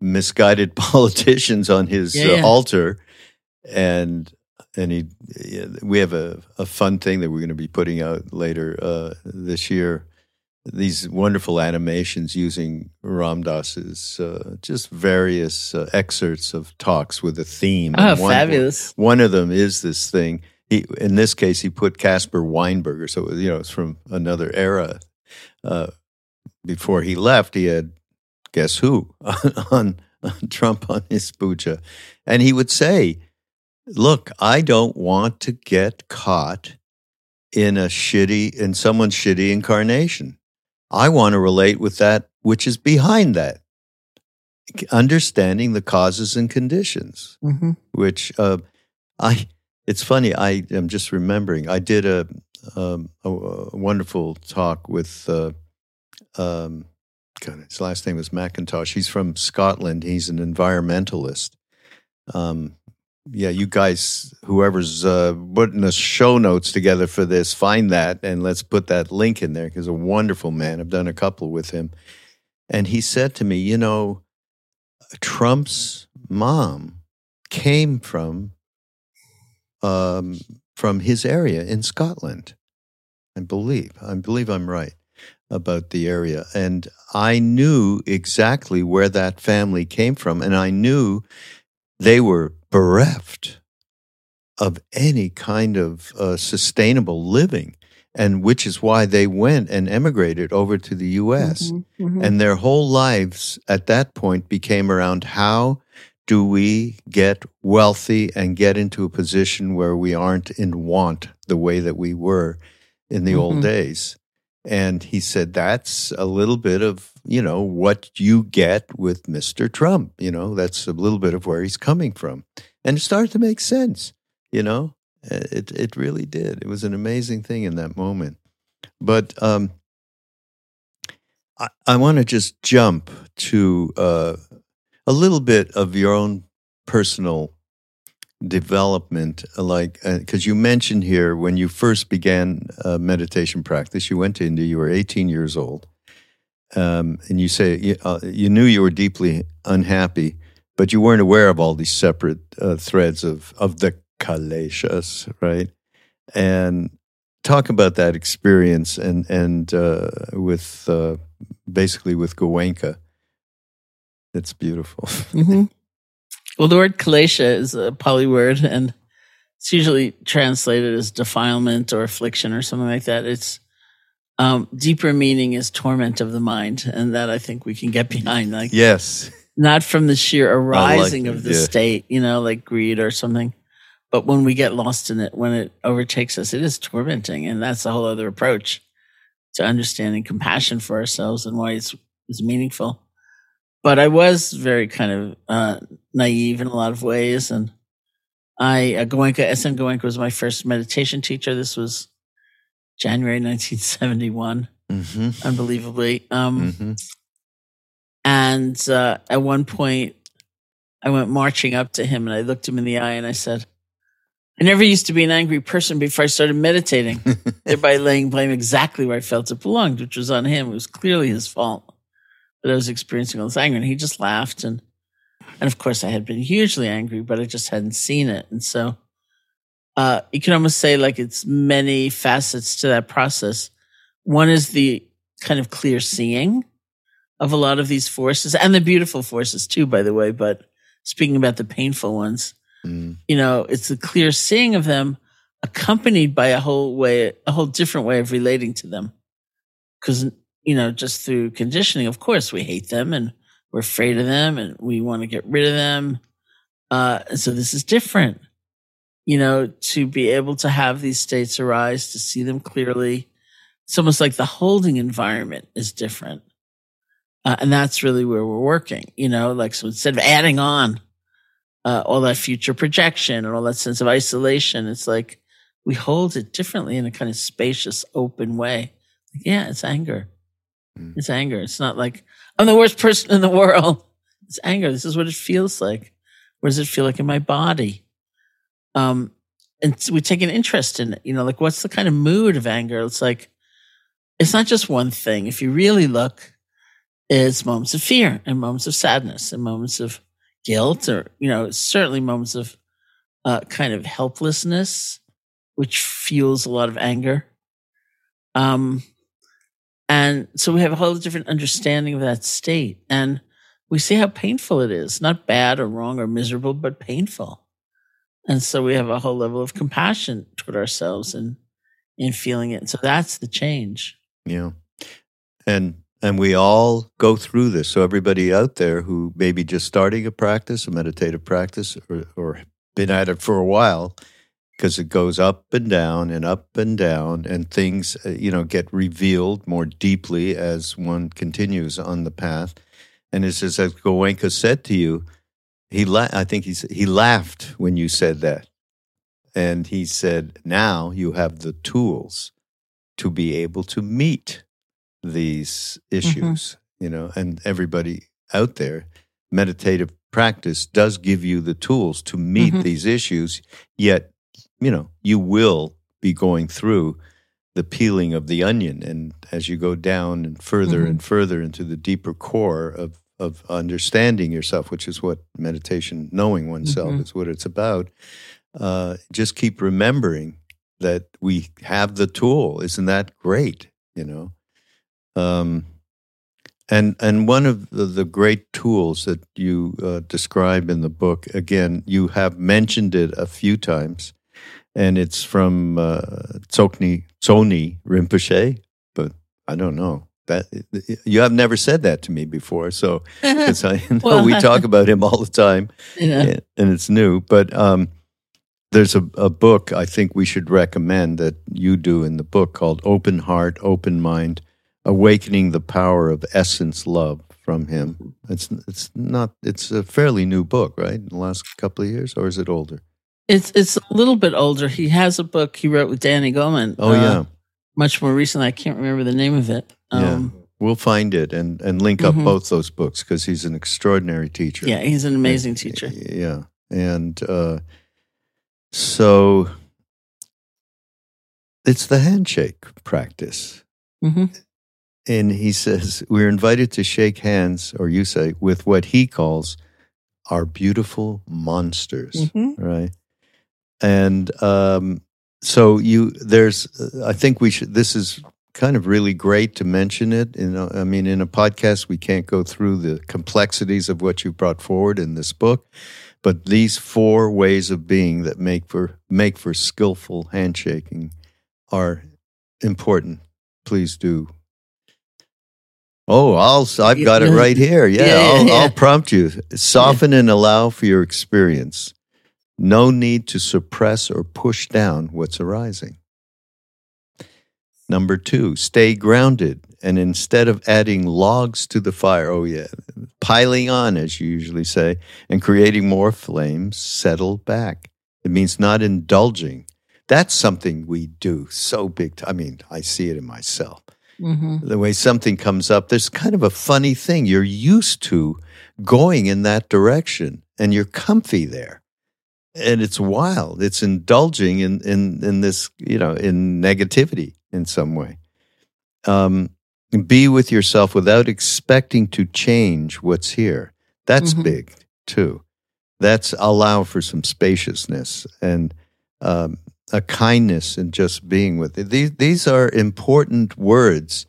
misguided (laughs) politicians on his Yeah, uh, yeah. altar, and and he, yeah, we have a, a fun thing that we're going to be putting out later uh, this year. These wonderful animations using Ram Dass's uh, just various uh, excerpts of talks with a theme. Oh, one- fabulous. one of them is this thing. He, in this case, he put Caspar Weinberger, so you know it's from another era. Uh, before he left, he had guess who (laughs) on, on Trump on his puja, and he would say, "Look, I don't want to get caught in a shitty in someone's shitty incarnation. I want to relate with that which is behind that, understanding the causes and conditions." hmm which uh, I it's funny I am just remembering I did a um, a, a wonderful talk with uh, um, God, his last name was McIntosh. He's from Scotland. He's an environmentalist. Um, yeah, you guys, whoever's uh, putting the show notes together for this, find that and let's put that link in there. because a wonderful man. I've done a couple with him, and he said to me, you know, Trump's mom came from um, from his area in Scotland. I believe. I believe I'm right. about the area. And I knew exactly where that family came from. And I knew they were bereft of any kind of uh, sustainable living. And which is why they went and emigrated over to the US. Mhm, mhm. And their whole lives at that point became around how do we get wealthy and get into a position where we aren't in want the way that we were in the old Mhm. days. And he said, that's a little bit of, you know, what you get with Mr. Trump. You know, that's a little bit of where he's coming from. And it started to make sense, you know, Uh, it, it really did. It was an amazing thing in that moment. But um, I, I want to just jump to uh, a little bit of your own personal development like because you mentioned here when you first began uh, meditation practice you went to india you were 18 years old um, and you say you, uh, you knew you were deeply unhappy but you weren't aware of all these separate uh, threads of, of the kleshas right and talk about that experience and and uh, with uh, basically with goenka it's beautiful (laughs) Mhm. Well, the word klesha is a Pali word, and it's usually translated as defilement or affliction or something like that. Its um, deeper meaning is torment of the mind, and that I think we can get behind. Like yes not from the sheer arising it, of the yeah. state, you know, like greed or something, but when we get lost in it, when it overtakes us, it is tormenting, and that's a whole other approach to understanding compassion for ourselves and why it's, it's meaningful. But I was very kind of uh, naive in a lot of ways, and I uh, Goenka SN Goenka was my first meditation teacher. This was January 1971, hmm unbelievably. Um, hmm and uh, at one point, I went marching up to him and I looked him in the eye and I said, I never used to be an angry person before I started meditating, (laughs) thereby laying blame exactly where I felt it belonged, which was on him. It was clearly his fault that I was experiencing all this anger. And he just laughed. And, and of course, I had been hugely angry, but I just hadn't seen it. And so uh, you can almost say, like, it's many facets to that process. One is the kind of clear seeing of a lot of these forces and the beautiful forces too, by the way. But speaking about the painful ones, Mm. you know, it's the clear seeing of them accompanied by a whole way, a whole different way of relating to them. Cause, you know, just through conditioning, of course, we hate them and we're afraid of them and we want to get rid of them. Uh, and so this is different, you know, to be able to have these states arise, to see them clearly. It's almost like the holding environment is different. Uh, and that's really where we're working, you know, like, so instead of adding on, uh, all that future projection and all that sense of isolation, it's like we hold it differently in a kind of spacious, open way. Yeah, it's anger. Mm. It's anger. It's not like I'm the worst person in the world. It's anger. This is what it feels like. What does it feel like in my body? Um, and we take an interest in it. You know, like what's the kind of mood of anger? It's like it's not just one thing. If you really look, it's moments of fear and moments of sadness and moments of guilt, or you know, certainly moments of uh, kind of helplessness, which fuels a lot of anger. Um, and so we have a whole different understanding of that state, and we see how painful it is. Not bad or wrong or miserable, but painful. And so we have a whole level of compassion toward ourselves and in feeling it. So that's the change. Yeah. And and we all go through this. So everybody out there who may be just starting a practice, a meditative practice, or, or been at it for a while, because it goes up and down and up and down, and things uh, you know get revealed more deeply as one continues on the path. And it's just as Goenka said to you, he la- I think he he laughed when you said that, and he said, "Now you have the tools to be able to meet these issues." You know, and everybody out there, meditative practice does give you the tools to meet Mhm. these issues. Yet, you know, you will be going through the peeling of the onion, and as you go down and further Mhm. and further into the deeper core of of understanding yourself, which is what meditation, knowing oneself, Mhm. is what it's about. Uh, just keep remembering that we have the tool. Isn't that great? You know. Um, and and one of the, the great tools that you uh, describe in the book, again, you have mentioned it a few times, and it's from uh, Tsoknyi Tsoni Rinpoche, but I don't know that you have never said that to me before. So because I know well, we talk about him all the time, yeah. and, it's new. But um, there's a, a book I think we should recommend that you do in the book called "Open Heart, Open Mind." awakening the power of essence love from him. It's it's not it's a fairly new book, right? In the last couple of years, or is it older? It's it's a little bit older. He has a book he wrote with Danny Goleman. Oh uh, yeah, much more recently. I can't remember the name of it. Um, yeah. We'll find it and, and link up mm-hmm. both those books because he's an extraordinary teacher. Yeah, he's an amazing and, teacher. Yeah. And uh, so it's the handshake practice. Mm-hmm and he says, We're invited to shake hands, or you say, with what he calls our beautiful monsters, mm-hmm. right? And um, so you, there's, I think we should, this is kind of really great to mention it. You know, I mean, in a podcast, we can't go through the complexities of what you brought forward in this book, but these four ways of being that make for make for skillful handshaking are important. Please do Oh, I'll I've got it right (laughs) here. Yeah, yeah, I'll, yeah. I'll, (laughs) prompt you. Soften yeah. and allow for your experience. No need to suppress or push down what's arising. Number two, stay grounded. And instead of adding logs to the fire, oh, yeah, piling on, as you usually say, and creating more flames, settle back. It means not indulging. That's something we do so big. T- I mean, I see it in myself Mm-hmm. The way something comes up, there's kind of a funny thing. You're used to going in that direction and you're comfy there. And it's wild. It's indulging in, in, in this, you know, in negativity in some way. Um, be with yourself without expecting to change what's here. That's mm-hmm. big too. That's allow for some spaciousness and um, a kindness in just being with it. These these are important words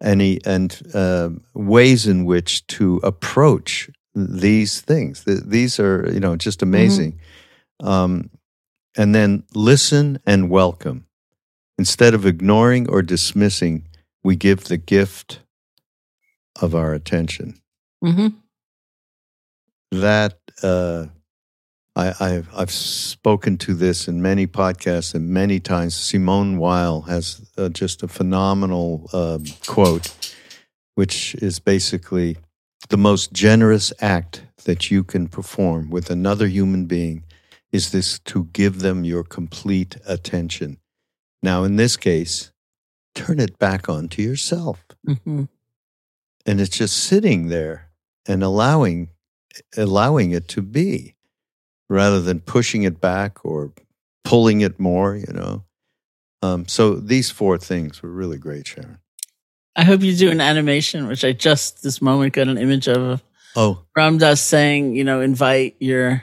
and he, and uh, ways in which to approach these things. These are you know just mm-hmm. amazing. Mm-hmm. Um, and then listen and welcome. Instead of ignoring or dismissing, we give the gift of our attention. Mm-hmm. That uh, I, have I've spoken to this in many podcasts and many times. Simone Weil has uh, just a phenomenal uh, quote, which is basically the most generous act that you can perform with another human being is this to give them your complete attention. Now, in this case, turn it back onto yourself. Mm-hmm. And it's just sitting there and allowing allowing it to be rather than pushing it back or pulling it more, you know. Um, so these four things were really great, Sharon. I hope you do an animation, which I just this moment got an image of. Oh, Ram Dass saying, you know, invite your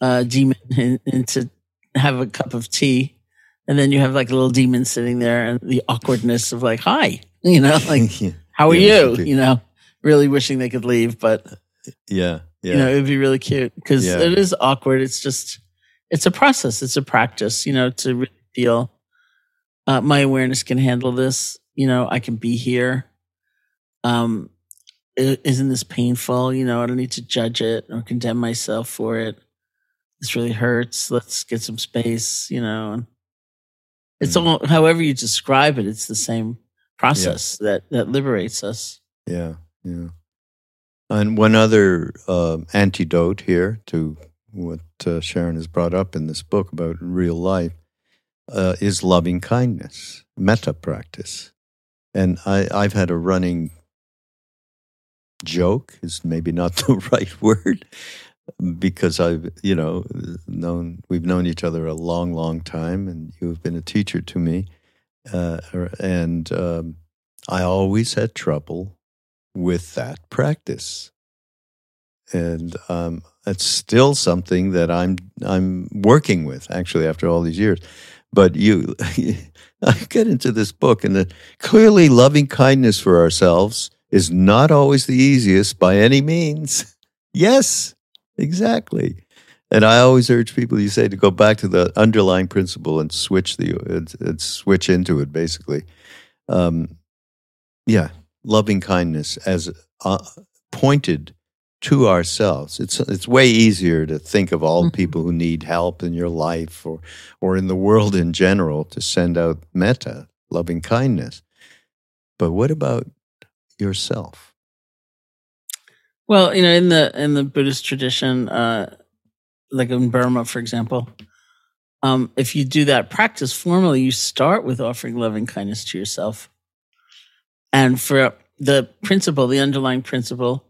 uh, demon in, in, to have a cup of tea, and then you have like a little demon sitting there, and the awkwardness of like, "Hi," (laughs) you know, like, (laughs) yeah. "How are yeah, you?" You know, really wishing they could leave, but yeah, yeah. You know, it would be really cute because yeah. it is awkward. It's just, it's a process. It's a practice, you know, to really feel uh, my awareness can handle this. You know, I can be here. Um, isn't this painful? You know, I don't need to judge it or condemn myself for it. This really hurts. Let's get some space, you know. And it's mm. all, however you describe it, it's the same process yeah. that, that liberates us. Yeah. Yeah. And one other uh, antidote here to what uh, Sharon has brought up in this book about real life uh, is loving kindness, metta practice. And I, I've had a running joke, is maybe not (laughs) the right word, because I've, you know, known, we've known each other a long, long time, and you've been a teacher to me. Uh, and um, I always had trouble with that practice. And um, it's still something that I'm I'm working with actually after all these years. but you, (laughs) I get into this book, and that clearly loving kindness for ourselves is not always the easiest by any means. (laughs) Yes, exactly. And I always urge people, you say, to go back to the underlying principle and switch the and, and switch into it. Basically, um, yeah, loving kindness as uh, pointed to ourselves. It's it's way easier to think of all Mhm. people who need help in your life or or in the world in general to send out metta, loving kindness. But what about yourself? Well, you know, in the in the Buddhist tradition, uh, like in Burma, for example, um, if you do that practice formally, you start with offering loving kindness to yourself. And for the principle, the underlying principle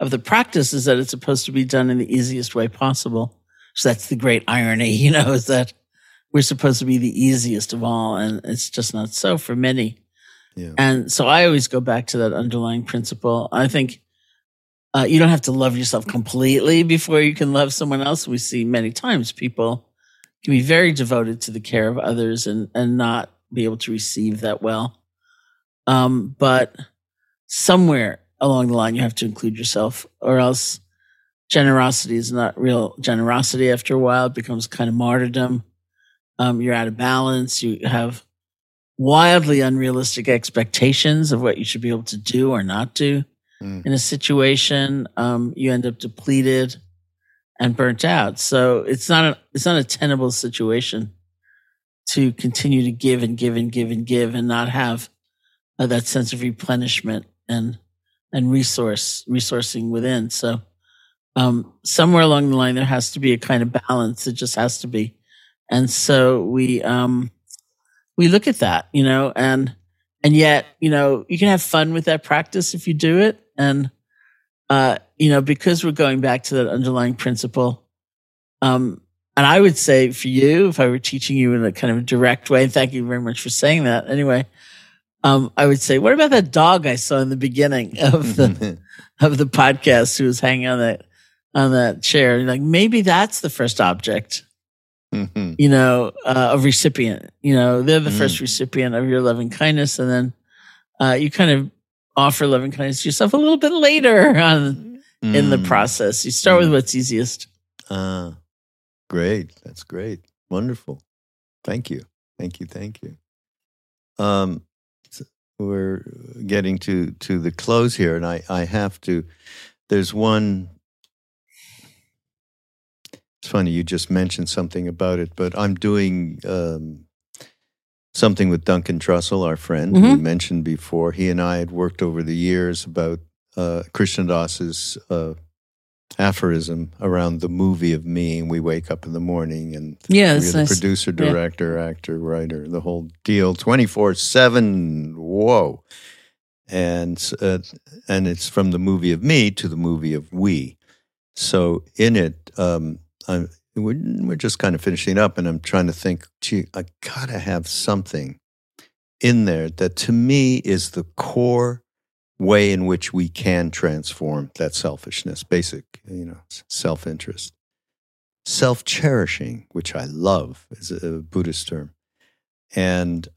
of the practice is that it's supposed to be done in the easiest way possible. So that's the great irony, (laughs) you know, is that we're supposed to be the easiest of all, and it's just not so for many. Yeah. And so I always go back to that underlying principle. I think uh, you don't have to love yourself completely before you can love someone else. We see many times people can be very devoted to the care of others and, and not be able to receive that well. Um, but somewhere along the line, you have to include yourself, or else generosity is not real generosity. After a while, it becomes kind of martyrdom. Um, you're out of balance. You have wildly unrealistic expectations of what you should be able to do or not do Mm. in a situation. Um, you end up depleted and burnt out. So it's not a it's not a tenable situation to continue to give and give and give and give and not have uh, that sense of replenishment and and resource resourcing within. So um, somewhere along the line there has to be a kind of balance. It just has to be, and so we um, we look at that, you know, and and yet you know you can have fun with that practice if you do it, and uh, you know because we're going back to that underlying principle. Um, and I would say for you, if I were teaching you in a kind of direct way, and thank you very much for saying that. Anyway, um, I would say, what about that dog I saw in the beginning of the (laughs) of the podcast who was hanging on that on that chair? Like maybe that's the first object, Mhm. you know, uh, of recipient. You know, they're the Mm. first recipient of your loving kindness, and then uh, you kind of offer loving kindness to yourself a little bit later on in the Mm. process. You start with what's easiest. Ah, great. That's great. Wonderful. Thank you. Thank you. Thank you. Um, s- we're getting to to the close here, and I I have to. There's one. It's funny you just mentioned something about it, but I'm doing um, something with Duncan Trussell, our friend we Mhm. mentioned before. He and I had worked over the years about uh, Krishna Das's uh, aphorism around the movie of me. We wake up in the morning and Yeah, we're the producer, Yeah. director, actor, writer, the whole deal, twenty four seven. Whoa, and uh, and it's from the movie of me to the movie of we. So in it, um, I'm, we're, we're just kind of finishing up, and I'm trying to think. Gee, I gotta have something in there that to me is the core way in which we can transform that selfishness, basic, you know, self interest. Self cherishing, which I love, is a Buddhist term. And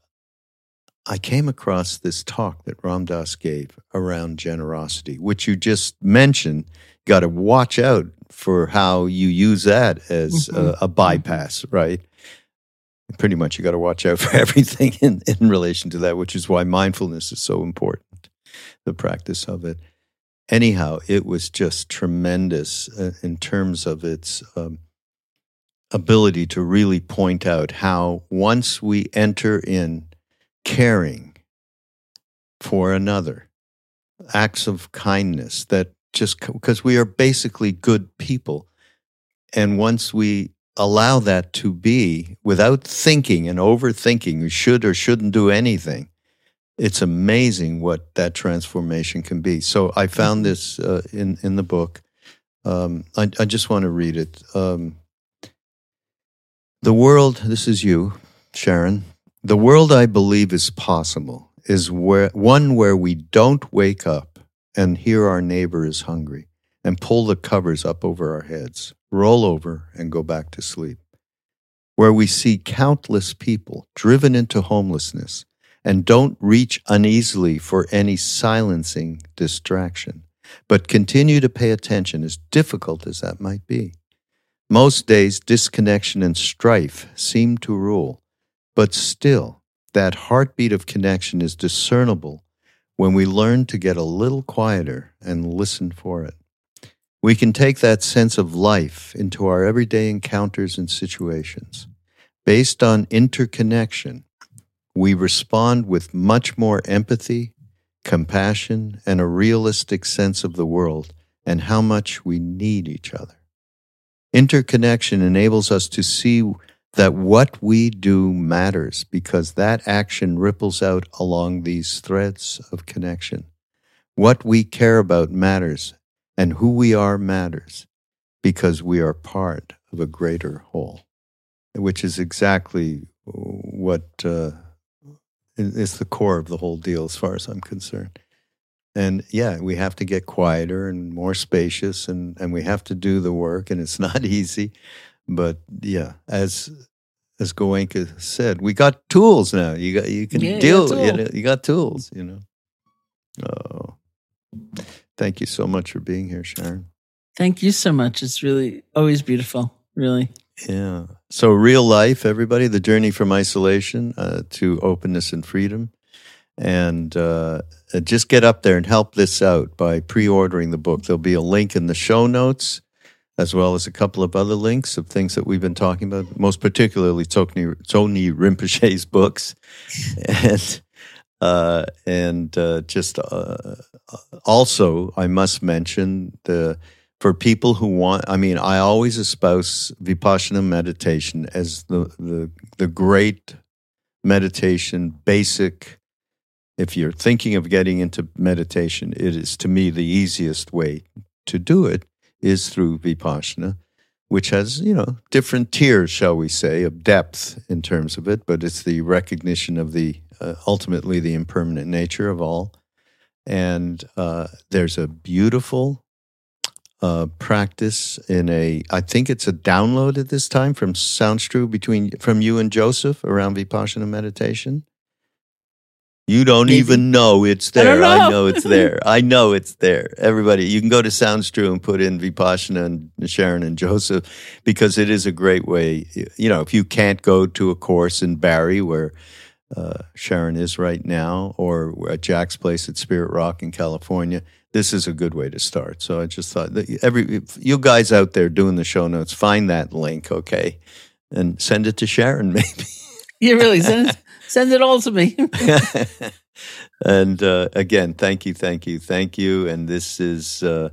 I came across this talk that Ram Dass gave around generosity, which you just mentioned. Got to watch out for how you use that as Mhm. a, a bypass, right? Pretty much, you got to watch out (laughs) for everything in, in relation to that, which is why mindfulness is so important, the practice of it. Anyhow, it was just tremendous uh, in terms of its um, ability to really point out how once we enter in caring for another, acts of kindness that just because we are basically good people. And once we allow that to be without thinking and overthinking, we should or shouldn't do anything, it's amazing what that transformation can be. So I found this uh, in, in the book. Um, I, I just want to read it. Um, the world, this is you, Sharon. The world I believe is possible is where one where we don't wake up and hear our neighbor is hungry and pull the covers up over our heads, roll over and go back to sleep. where we see countless people driven into homelessness and don't reach uneasily for any silencing distraction, but continue to pay attention, as difficult as that might be. Most days, disconnection and strife seem to rule, but still, that heartbeat of connection is discernible when we learn to get a little quieter and listen for it. We can take that sense of life into our everyday encounters and situations. Based on interconnection, we respond with much more empathy, compassion, and a realistic sense of the world and how much we need each other. Interconnection enables us to see that what we do matters because that action ripples out along these threads of connection. What we care about matters, and who we are matters because we are part of a greater whole, which is exactly what uh, is the core of the whole deal, as far as I'm concerned. And yeah, we have to get quieter and more spacious, and, and we have to do the work, and it's (laughs) not easy. But yeah, as as Goenka said, we got tools now. You got you can yeah, deal. You, know, you got tools. You know. Oh, thank you so much for being here, Sharon. Thank you so much. It's really always beautiful. Really. Yeah. So real life, everybody. The journey from isolation uh, to openness and freedom, and uh, just get up there and help this out by pre-ordering the book. There'll be a link in the show notes as well as a couple of other links of things that we've been talking about, most particularly Tony, Tony Rinpoche's books. (laughs) and uh, and uh, just uh, also, I must mention the for people who want. I mean, I always espouse vipassana meditation as the the the great meditation basic. If you're thinking of getting into meditation, it is to me the easiest way to do it is through Vipassana, which has, you know, different tiers, shall we say, of depth in terms of it, but it's the recognition of the uh, ultimately the impermanent nature of all. And uh, there's a beautiful uh, practice in a, I think it's a download at this time from Sounds True between from you and Joseph around Vipassana meditation. You don't Maybe. even know it's there. I, know. I know it's (laughs) there. I know it's there. Everybody, you can go to Sounds True and put in Vipassana and Sharon and Joseph because it is a great way. You know, if you can't go to a course in Barre where uh, Sharon is right now, or at Jack's place at Spirit Rock in California, this is a good way to start. So I just thought that every you guys out there doing the show notes, find that link, okay, and send it to Sharon, (laughs) maybe. You really send Send it all to me. (laughs) (laughs) and uh, again, thank you, thank you, thank you. And this is uh,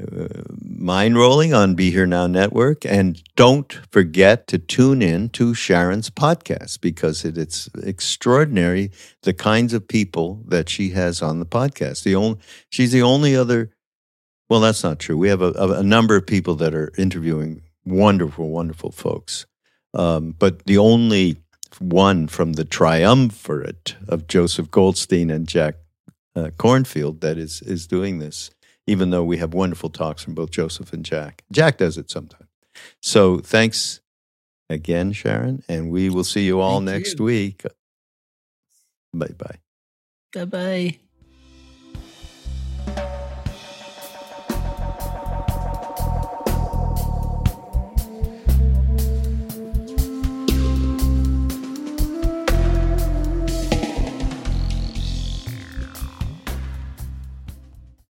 uh, Mindrolling on Be Here Now Network. And don't forget to tune in to Sharon's podcast because it, it's extraordinary the kinds of people that she has on the podcast. The only she's the only other. Well, that's not true. We have a, a number of people that are interviewing wonderful, wonderful folks. Um, but the only one from the triumvirate of Joseph Goldstein and Jack uh, Kornfield that is is doing this. Even though we have wonderful talks from both Joseph and Jack, Jack does it sometimes. So thanks again, Sharon, and we will see you all Thank next you. week. Bye bye. Bye bye.